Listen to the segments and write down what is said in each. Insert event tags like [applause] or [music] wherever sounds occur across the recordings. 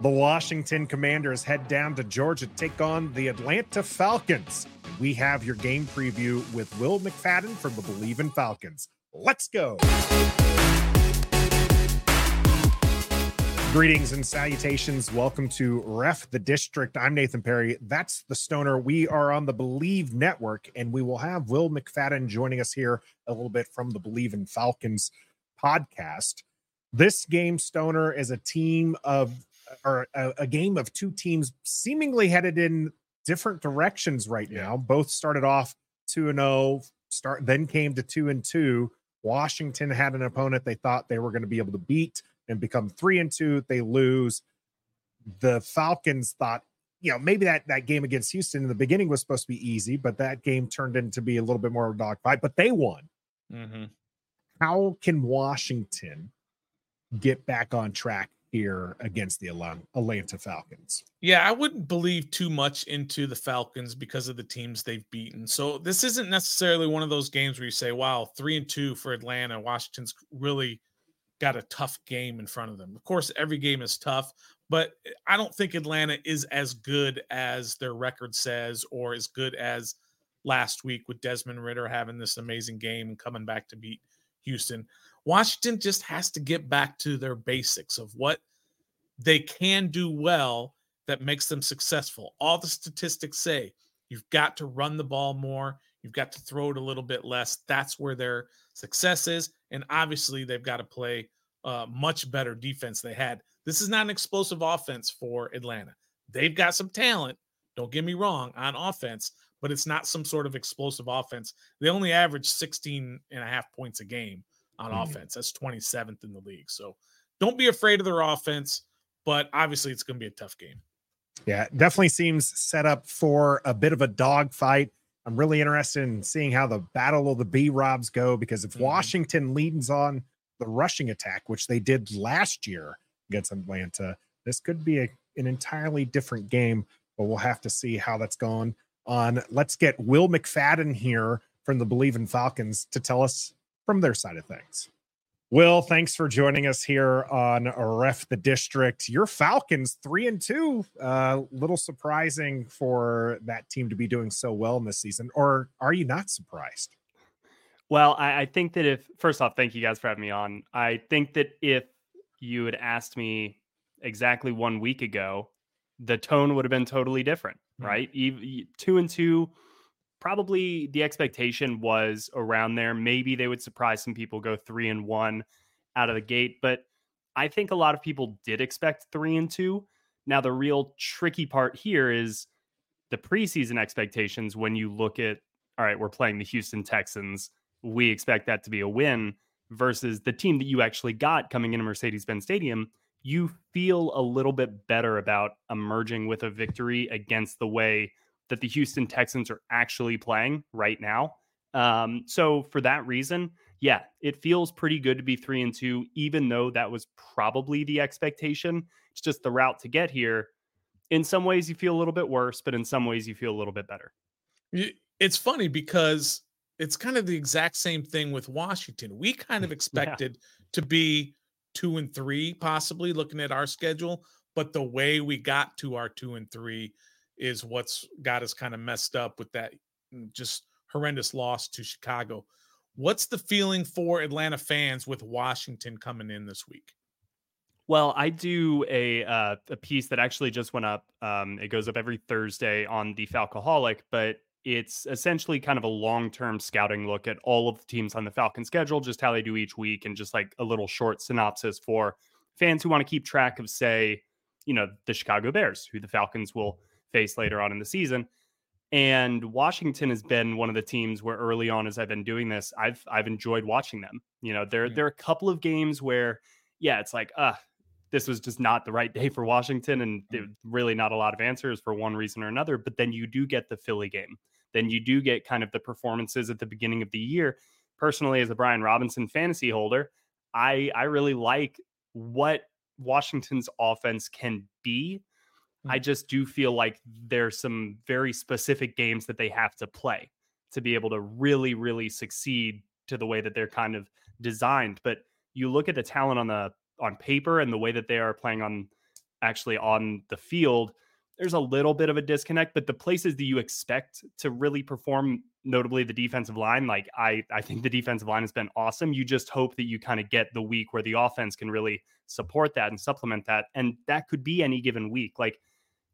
The Washington Commanders head down to Georgia to take on the Atlanta Falcons. We have your game preview with Will McFadden from the Bleav in Falcons. Let's go. Greetings and salutations. Welcome to Ref the District. I'm Nathan Perry. That's the Stoner. We are on the Bleav Network, and we will have Will McFadden joining us here a little bit from the Bleav in Falcons podcast. This game, Stoner, is a team of or a, a game of two teams seemingly headed in different directions right now. Both started off 2 and 0, start then came to 2 and 2. Washington had an opponent they thought they were going to be able to beat and become 3 and 2. They lose. The Falcons thought, you know, maybe that that game against Houston in the beginning was supposed to be easy, but that game turned into be a little bit more of a dogfight, but they won. Mm-hmm. How can Washington get back on track here against the Atlanta Falcons. Yeah, I wouldn't believe too much into the Falcons because of the teams they've beaten. So this isn't necessarily one of those games where you say, "Wow, three and two for Atlanta. Washington's really got a tough game in front of them." Of course, every game is tough, but I don't think Atlanta is as good as their record says, or as good as last week with Desmond Ridder having this amazing game and coming back to beat Houston. Washington just has to get back to their basics of what they can do well that makes them successful. All the statistics say you've got to run the ball more, you've got to throw it a little bit less. That's where their success is. And obviously, they've got to play uh, much better defense they had. This is not an explosive offense for Atlanta. They've got some talent, don't get me wrong, on offense, but it's not some sort of explosive offense. They only average 16 and a half points a game on mm-hmm. offense. That's 27th in the league. So don't be afraid of their offense, but obviously it's going to be a tough game. Yeah, definitely seems set up for a bit of a dogfight. I'm really interested in seeing how the battle of the B Robs go because if mm-hmm. Washington leans on the rushing attack, which they did last year against Atlanta, this could be a, an entirely different game, but we'll have to see how that's gone on. Let's get Will McFadden here from the Bleav in Falcons to tell us from their side of things. Will, thanks for joining us here on Ref the District. Your Falcons three and two. A uh, little surprising for that team to be doing so well in this season, or are you not surprised? Well, I, I think that if first off, thank you guys for having me on. I think that if you had asked me exactly one week ago, the tone would have been totally different, mm-hmm. right? Two and two probably the expectation was around there. Maybe they would surprise some people, go three and one out of the gate. But I think a lot of people did expect three and two. Now, the real tricky part here is the preseason expectations. When you look at, all right, we're playing the Houston Texans, we expect that to be a win versus the team that you actually got coming into Mercedes Benz Stadium. You feel a little bit better about emerging with a victory against the way that the Houston Texans are actually playing right now. Um, so for that reason, yeah, it feels pretty good to be three and two, even though that was probably the expectation. It's just the route to get here. In some ways, you feel a little bit worse, but in some ways, you feel a little bit better. It's funny because it's kind of the exact same thing with Washington. We kind of [laughs] expected yeah. to be two and three, possibly looking at our schedule, but the way we got to our two and three is what's got us kind of messed up with that mm, just horrendous loss to Chicago. What's the feeling for Atlanta fans with Washington coming in this week? Well, I do a uh, a piece that actually just went up. Um, it goes up every Thursday on the Falcoholic, but it's essentially kind of a long term scouting look at all of the teams on the Falcon schedule, just how they do each week, and just like a little short synopsis for fans who want to keep track of, say, you know, the Chicago Bears, who the Falcons will face later on in the season. And Washington has been one of the teams where early on as I've been doing this, I've I've enjoyed watching them. You know, there mm-hmm. there are a couple of games where, yeah, it's like, uh, this was just not the right day for Washington and really not a lot of answers for one reason or another. But then you do get the Philly game. Then you do get kind of the performances at the beginning of the year. Personally, as a Brian Robinson fantasy holder, I I really like what Washington's offense can be. I mm. just do feel like there's some very specific games that they have to play to be able to really, really succeed to the way that they're kind of designed. But you look at the talent on the on paper and the way that they are playing on actually on the field, there's a little bit of a disconnect. But the places that you expect to really perform, notably the defensive line, like I I think the defensive line has been awesome. You just hope that you kind of get the week where the offense can really support that and supplement that. And that could be any given week. Like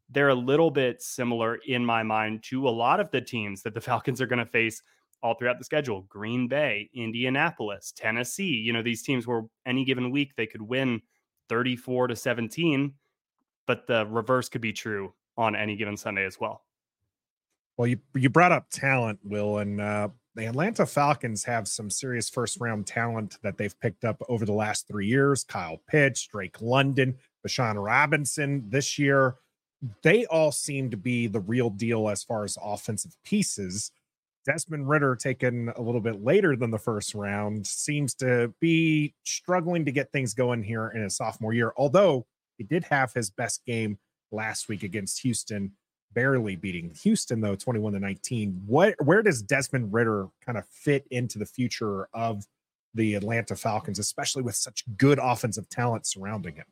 they're a little bit similar in my mind to a lot of the teams that the [laughs] Falcons are going to face all throughout the schedule Green Bay, Indianapolis, Tennessee. You know, these teams where any given week they could win 34 to 17, but the reverse could be true on any given Sunday as well. Well, you you brought up talent, Will, and uh, the Atlanta Falcons have some serious first round talent that they've picked up over the last three years. Kyle Pitts, Drake London, Bijan Robinson this year. They all seem to be the real deal as far as offensive pieces. Desmond Ridder, taken a little bit later than the first round, seems to be struggling to get things going here in his sophomore year. Although he did have his best game last week against Houston, barely beating Houston though, 21 to 19. What where does Desmond Ridder kind of fit into the future of the Atlanta Falcons, especially with such good offensive talent surrounding him?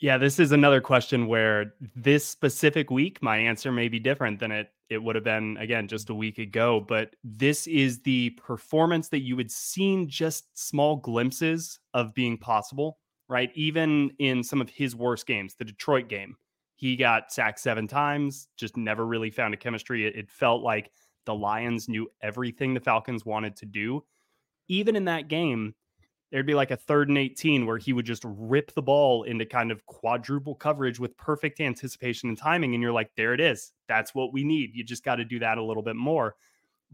Yeah, this is another question where this specific week, my answer may be different than it it would have been again just a week ago. But this is the performance that you had seen just small glimpses of being possible, right? Even in some of his worst games, the Detroit game, he got sacked seven times, just never really found a chemistry. It, it felt like the Lions knew everything the Falcons wanted to do. Even in that game, there'd be like a third and 18 where he would just rip the ball into kind of quadruple coverage with perfect anticipation and timing. And you're like, there it is. That's what we need. You just got to do that a little bit more.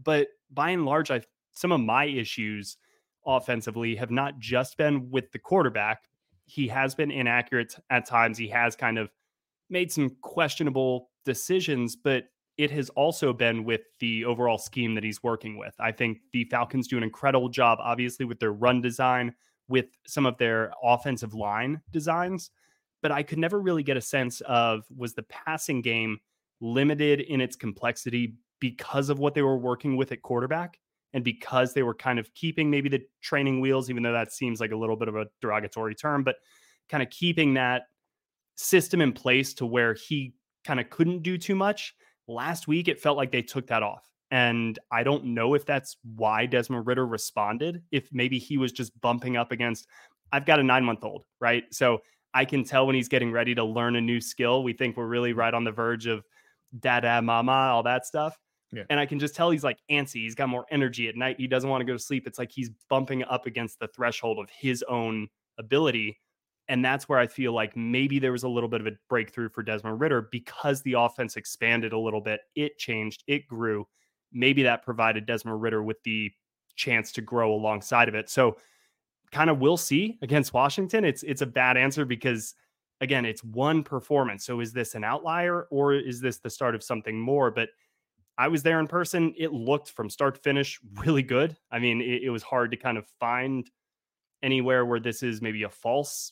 But by and large, I some of my issues offensively have not just been with the quarterback. He has been inaccurate at times. He has kind of made some questionable decisions, but it has also been with the overall scheme that he's working with. I think the Falcons do an incredible job, obviously, with their run design, with some of their offensive line designs. But I could never really get a sense of was the passing game limited in its complexity because of what they were working with at quarterback and because they were kind of keeping maybe the training wheels, even though that seems like a little bit of a derogatory term, but kind of keeping that system in place to where he kind of couldn't do too much Last week, it felt like they took that off. And I don't know if that's why Desmond Ridder responded. If maybe he was just bumping up against, I've got a nine month old, right? So I can tell when he's getting ready to learn a new skill. We think we're really right on the verge of dada, mama, all that stuff. Yeah. And I can just tell he's like antsy. He's got more energy at night. He doesn't want to go to sleep. It's like he's bumping up against the threshold of his own ability. And that's where I feel like maybe there was a little bit of a breakthrough for Desmond Ridder because the offense expanded a little bit. It changed, it grew. Maybe that provided Desmond Ridder with the chance to grow alongside of it. So kind of we'll see against Washington. It's it's a bad answer because again, it's one performance. So is this an outlier or is this the start of something more? But I was there in person. It looked from start to finish really good. I mean, it, it was hard to kind of find anywhere where this is maybe a false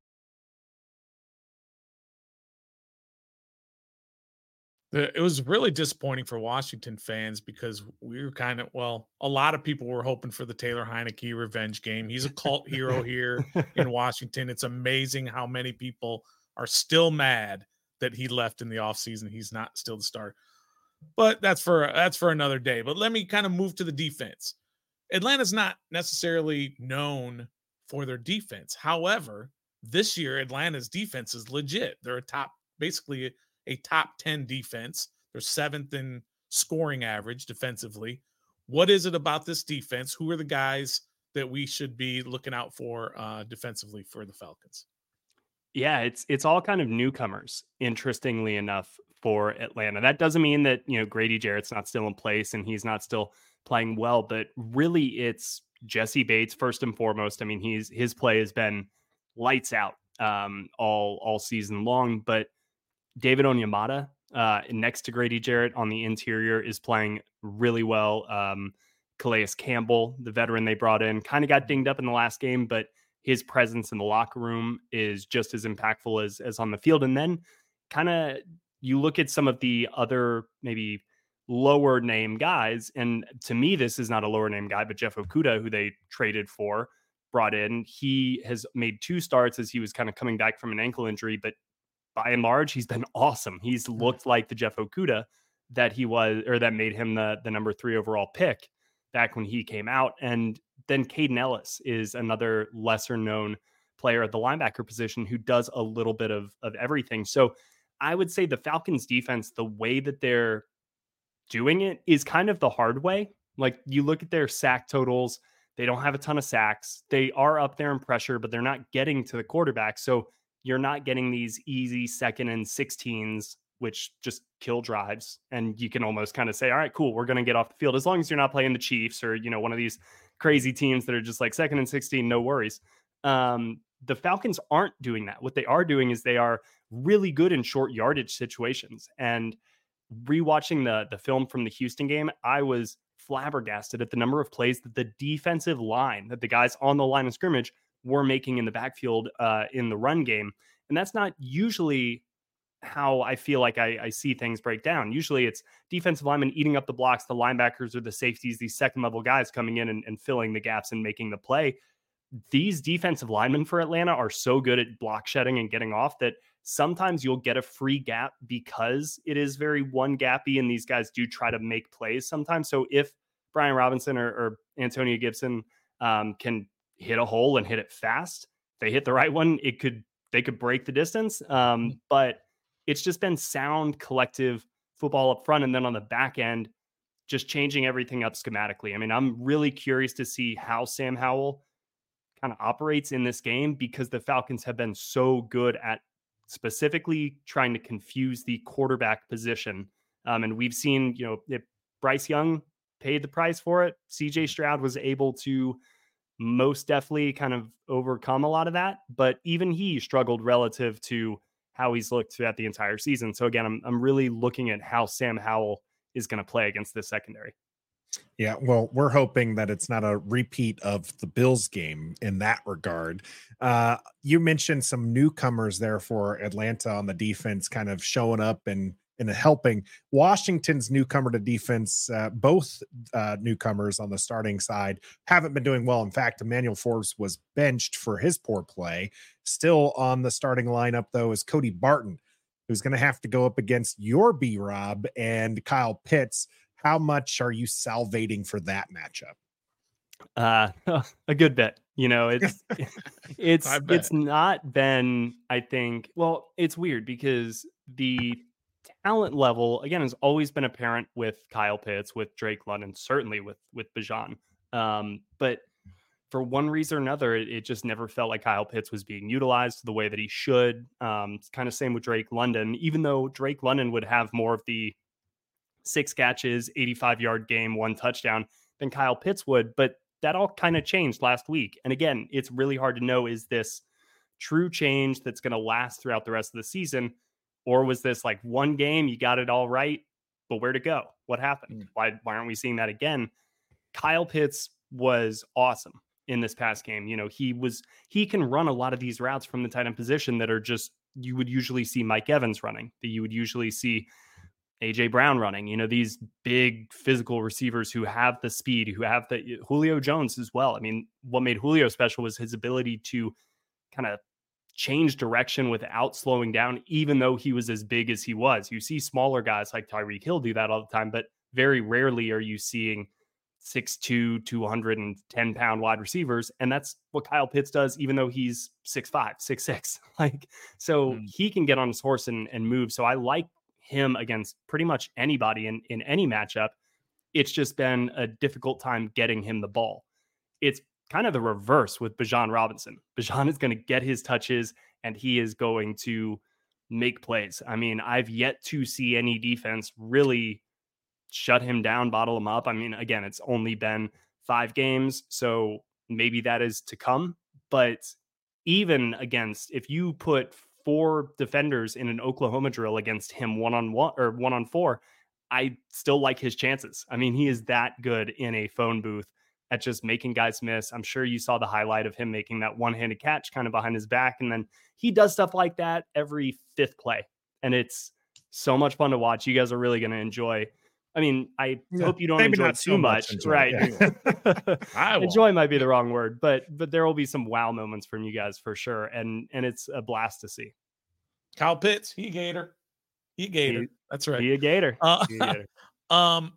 It was really disappointing for Washington fans because we were kind of well, a lot of people were hoping for the Taylor Heinicke revenge game. He's a cult hero here in [laughs] Washington. It's amazing how many people are still mad that he left in the offseason. He's not still the star. But that's for that's for another day. But let me kind of move to the defense. Atlanta's not necessarily known for their defense. However, This year, Atlanta's defense is legit. They're a top, basically a top 10 defense. They're seventh in scoring average defensively. What is it about this defense? Who are the guys that we should be looking out for uh, defensively for the Falcons? Yeah, it's it's all kind of newcomers. Interestingly enough, for Atlanta, that doesn't mean that you know Grady Jarrett's not still in place and he's not still playing well, but really it's Jessie Bates first and foremost. I mean, he's his play has been lights out um, all all season long, but David Onyemata uh, next to Grady Jarrett on the interior is playing really well. Um, Calais Campbell, the veteran they brought in, kind of got dinged up in the last game, but his presence in the locker room is just as impactful as as on the field. And then kind of you look at some of the other maybe lower name guys, and to me, this is not a lower name guy, but Jeff Okudah, who they traded for, brought in. He has made two starts as he was kind of coming back from an ankle injury, but by and large, he's been awesome. He's mm. looked like the Jeff Okudah that he was, or that made him the the number three overall pick back when he came out. And then Kaden Elliss is another lesser known player at the linebacker position who does a little bit of of everything. So I would say the Falcons defense, the way that they're doing it is kind of the hard way. Like you look at their sack totals, they don't have a ton of sacks. They are up there in pressure, but they're not getting to the quarterback. So you're not getting these easy second and 16s, which just kill drives. And you can almost kind of say, all right, cool, we're going to get off the field as long as you're not playing the Chiefs or, you know, one of these crazy teams that are just like second and 16, no worries. Um, the Falcons aren't doing that. What they are doing is they are really good in short yardage situations. And rewatching the the film from the Houston game, I was flabbergasted at the number of plays that the defensive line, that the guys on the line of scrimmage were making in the backfield uh, in the run game. And that's not usually how I feel like I, I, see things break down. Usually it's defensive linemen eating up the blocks, the linebackers or the safeties, these second level guys coming in and, and filling the gaps and making the play. These defensive linemen for Atlanta are so good at block shedding and getting off that sometimes you'll get a free gap because it is very one gappy and these guys do try to make plays sometimes. So if Brian Robinson or, or Antonio Gibson um, can hit a hole and hit it fast. they hit the right one, it could they could break the distance. Um, mm. but it's just been sound collective football up front, and then on the back end, just changing everything up schematically. I mean, I'm really curious to see how Sam Howell kind of operates in this game because the Falcons have been so good at specifically trying to confuse the quarterback position. Um, and we've seen, you know, Bryce Young paid the price for it. CJ Stroud was able to most definitely kind of overcome a lot of that. But even he struggled relative to how he's looked throughout the entire season. So again, I'm I'm really looking at how Sam Howell is going to play against this secondary. Yeah, well, we're hoping that it's not a repeat of the Bills game in that regard. Uh, you mentioned some newcomers there for Atlanta on the defense, kind of showing up and and helping Washington's newcomer to defense. Uh, both uh, newcomers on the starting side haven't been doing well. In fact, Emmanuel Forbes was benched for his poor play. Still on the starting lineup, though, is Cody Barton, who's going to have to go up against your B Rob and Kyle Pitts. How much are you salvating for that matchup? Uh, [laughs] a good bit. You know, it's [laughs] it's it's not been. I think. Well, it's weird because the talent level again has always been apparent with Kyle Pitts, with Drake London, certainly with with Bijan. Um, but for one reason or another, it, it, just never felt like Kyle Pitts was being utilized the way that he should. Um, it's kind of same with Drake London, even though Drake London would have more of the six catches, 85 yard game, one touchdown than Kyle Pitts would. But that all kind of changed last week. And again, it's really hard to know is this true change that's going to last throughout the rest of the season? Or was this like one game, you got it all right, but where to go? What happened? Mm. Why, why aren't we seeing that again? Kyle Pitts was awesome in this past game. You know, he was he can run a lot of these routes from the tight end position that are just you would usually see Mike Evans running, that you would usually see AJ Brown running, you know, these big physical receivers who have the speed, who have the Julio Jones as well. I mean, what made Julio special was his ability to kind of change direction without slowing down, even though he was as big as he was. You see smaller guys like Tyreek Hill do that all the time, but very rarely are you seeing 6'2, 210 pound wide receivers. And that's what Kyle Pitts does, even though he's 6'5, 6'6. [laughs] Like, so mm. he can get on his horse and, and move. So I like him against pretty much anybody in, in any matchup. It's just been a difficult time getting him the ball. It's kind of the reverse with Bijan Robinson. Bijan is going to get his touches and he is going to make plays. I mean, I've yet to see any defense really shut him down, bottle him up. I mean, again, it's only been five games, so maybe that is to come. But even against, if you put four defenders in an Oklahoma drill against him one on one or one on four, I still like his chances. I mean, he is that good in a phone booth at just making guys miss. I'm sure you saw the highlight of him making that one handed catch kind of behind his back. And then he does stuff like that every fifth play. And it's so much fun to watch. You guys are really going to enjoy. I mean, I yeah, hope you don't enjoy too much, much right? Yeah. [laughs] [laughs] enjoy might be the wrong word, but but there will be some wow moments from you guys for sure, and and it's a blast to see. Kyle Pitts, he Gator, he Gator. He, That's right, he a Gator. Uh, he a gator. [laughs] um,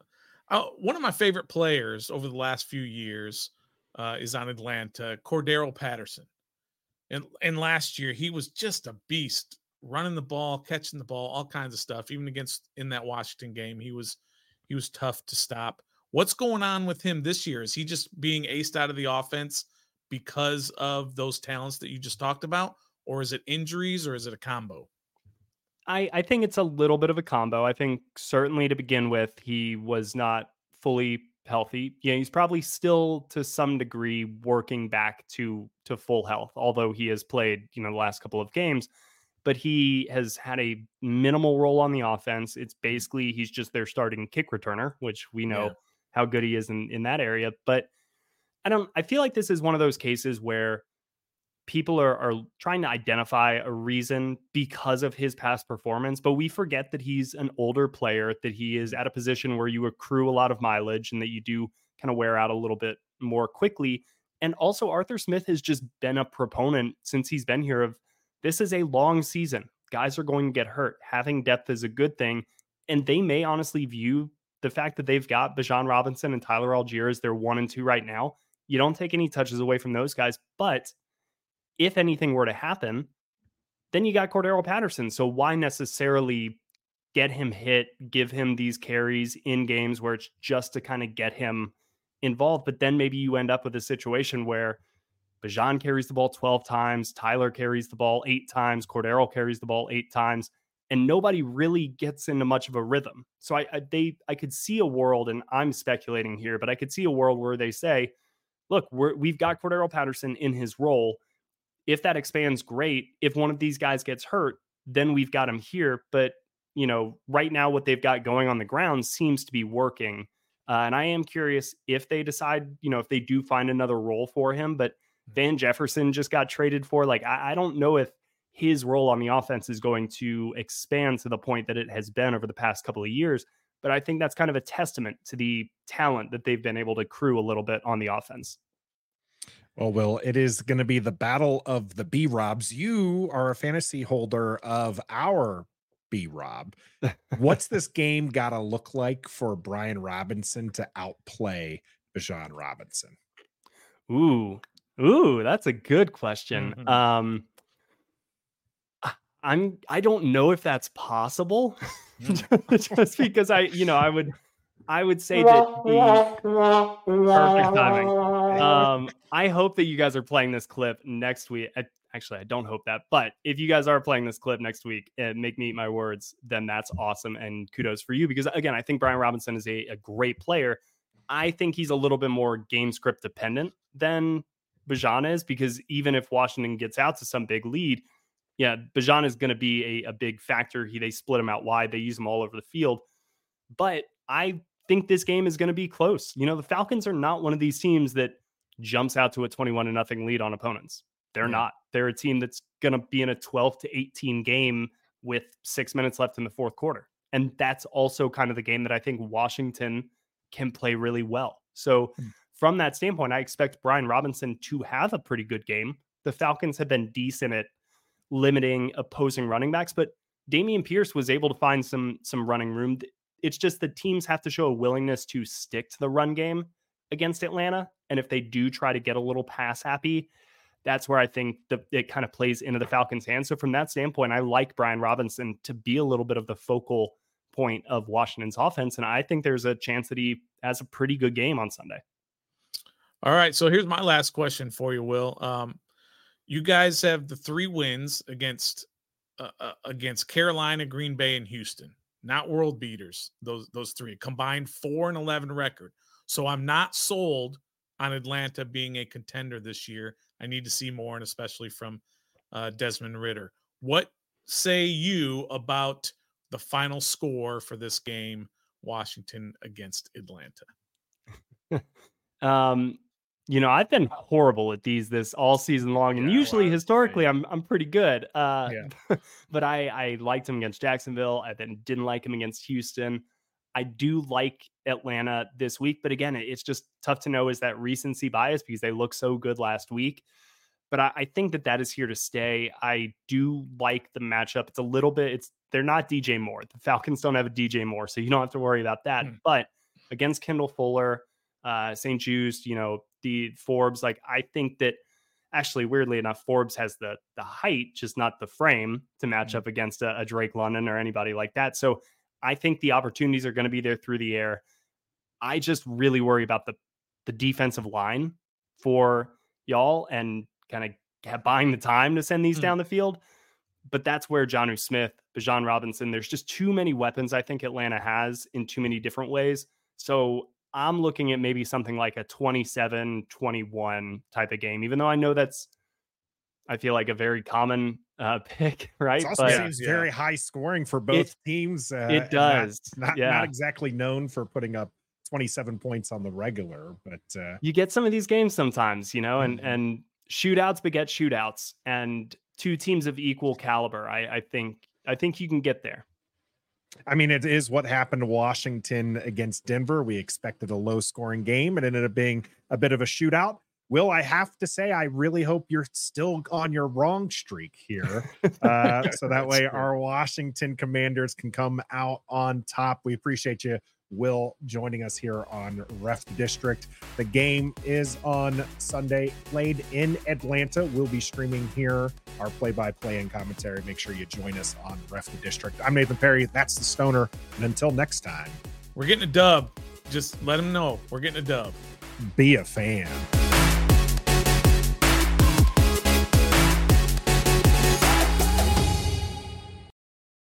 uh, one of my favorite players over the last few years uh, is on Atlanta, Cordarrelle Patterson. And and last year he was just a beast, running the ball, catching the ball, all kinds of stuff. Even against in that Washington game, he was he was tough to stop. What's going on with him this year? Is he just being aced out of the offense because of those talents that you just talked about, or is it injuries, or is it a combo? I, I think it's a little bit of a combo. I think certainly to begin with, he was not fully healthy. Yeah, he's probably still to some degree working back to to full health, although he has played, you know, the last couple of games. But he has had a minimal role on the offense. It's mm-hmm. basically he's just their starting kick returner, which we know yeah. how good he is in, in that area. But I don't I feel like this is one of those cases where people are, are trying to identify a reason because of his past performance, but we forget that he's an older player, that he is mm-hmm. at a position where you accrue a lot of mileage and that you do kind of wear out a little bit more quickly. And also, Arthur Smith has just been a proponent since he's been here of this is a long season. Guys are going to get hurt. Having depth is a good thing. And they may honestly view the fact that they've got Bijan Robinson and Tyler Allgeier as their one and two right now. You don't take any touches away from those guys, but if anything were to happen, then you got Cordarrelle Patterson. So why necessarily get him hit, give him these carries in games where it's just to kind of get him involved? But then maybe you end up with a situation where Bijan carries the ball 12 times, Tyler carries the ball eight times, Cordarrelle carries the ball eight times, and nobody really gets into much of a rhythm. So I, I they I could see a world, and I'm speculating here, but I could see a world where they say, look, we have got Cordarrelle Patterson in his role if that expands, great. If one of these guys gets hurt, then we've got him here. But, you know, right now, what they've got going on the ground seems to be working. Uh, and I am curious if they decide, you know, if they do find another role for him. But hmm. Van Jefferson just got traded for. Like, I, I don't know if his role on the offense is going to expand to the point that it has been over the past couple of years. But I think that's kind of a testament to the talent that they've been able to crew a little bit on the offense. Well, Will, it is going to be the battle of the B Robs. You are a fantasy holder of our B Rob. [laughs] What's this game got to look like for Brian Robinson to outplay Bijan Robinson? Ooh, ooh, that's a good question. Mm-hmm. Um, I'm I don't know if that's possible, mm. [laughs] just because I, you know, I would I would say that the [laughs] perfect timing. Um, I hope that you guys are playing this clip next week. Actually, I don't hope that, but if you guys are playing this clip next week and make me eat my words, then that's awesome and kudos for you. Because again, I think Brian Robinson is a, a great player. I think he's a little bit more game script dependent than Bijan is because even if Washington gets out to some big lead, yeah, Bijan is going to be a, a big factor. He they split him out wide, they use him all over the field. But I think this game is going to be close. You know, the Falcons are not one of these teams that jumps out to a 21 to nothing lead on opponents. They're yeah. not. They're a team that's going to be in a 12 to 18 game with six minutes left in the fourth quarter. And that's also kind of the game that I think Washington can play really well. So, mm. from that standpoint, I expect Brian Robinson to have a pretty good game. The Falcons have been decent at limiting opposing running backs, but Dameon Pierce was able to find some some running room. It's just the teams have to show a willingness to stick to the run game against Atlanta. And if they do try to get a little pass happy, that's where I think the, it kind of plays into the Falcons' hands. So from that standpoint, I like Brian Robinson to be a little bit of the focal point of Washington's offense, and I think there's a chance that he has a pretty good game on Sunday. All right, so here's my last question for you, Will. Um, you guys have the three wins against uh, uh, against Carolina, Green Bay, and Houston. Not world beaters. Those those three combined four and eleven record. So I'm not sold on Atlanta being a contender this year. I need to see more, and especially from uh, Desmond Ridder. What say you about the final score for this game, Washington against Atlanta? [laughs] um, you know, I've been horrible at these this all season long, and yeah, usually well, historically I'm I'm pretty good. Uh, yeah. [laughs] but I I liked him against Jacksonville. I then didn't like him against Houston. I do like Atlanta this week, but again, it's just tough to know is that recency bias because they look so good last week. But I, I think that that is here to stay. I do like the matchup. It's a little bit. It's they're not DJ Moore. The Falcons don't have a DJ Moore, so you don't have to worry about that. Hmm. But against Kendall Fuller, uh, St-Juste, you know, the Forbes, like I think that actually, weirdly enough, Forbes has the the height, just not the frame to match mm-hmm. up against a, a, Drake London or anybody like that. So I think the opportunities are going to be there through the air. I just really worry about the the defensive line for y'all and kind of buying the time to send these mm-hmm. down the field. But that's where Jonnu Smith, Bijan Robinson, there's just too many weapons I think Atlanta has in too many different ways. So I'm looking at maybe something like a 27 21 type of game, even though I know that's, I feel like a very common uh, [laughs] pick, right? It also but, seems yeah. very high scoring for both it, teams. Uh, it does. Not, not, yeah. not, exactly known for putting up 27 points on the regular, but uh, you get some of these games sometimes, you know, and, mm-hmm. and shootouts beget shootouts and two teams of equal caliber. I, I think, I think you can get there. I mean, it is what happened to Washington against Denver. We expected a low scoring game. It ended up being a bit of a shootout. Will I have to say, I really hope you're still on your wrong streak here. [laughs] Uh, so that way our Washington commanders can come out on top. We appreciate you Will joining us here on Ref District. The game is on Sunday, played in Atlanta. We'll be streaming here our play by play and commentary. Make sure you join us on Ref the District. I'm Nathan Perry. That's the Stoner. And until next time, we're getting a dub. Just let them know we're getting a dub. Be a fan.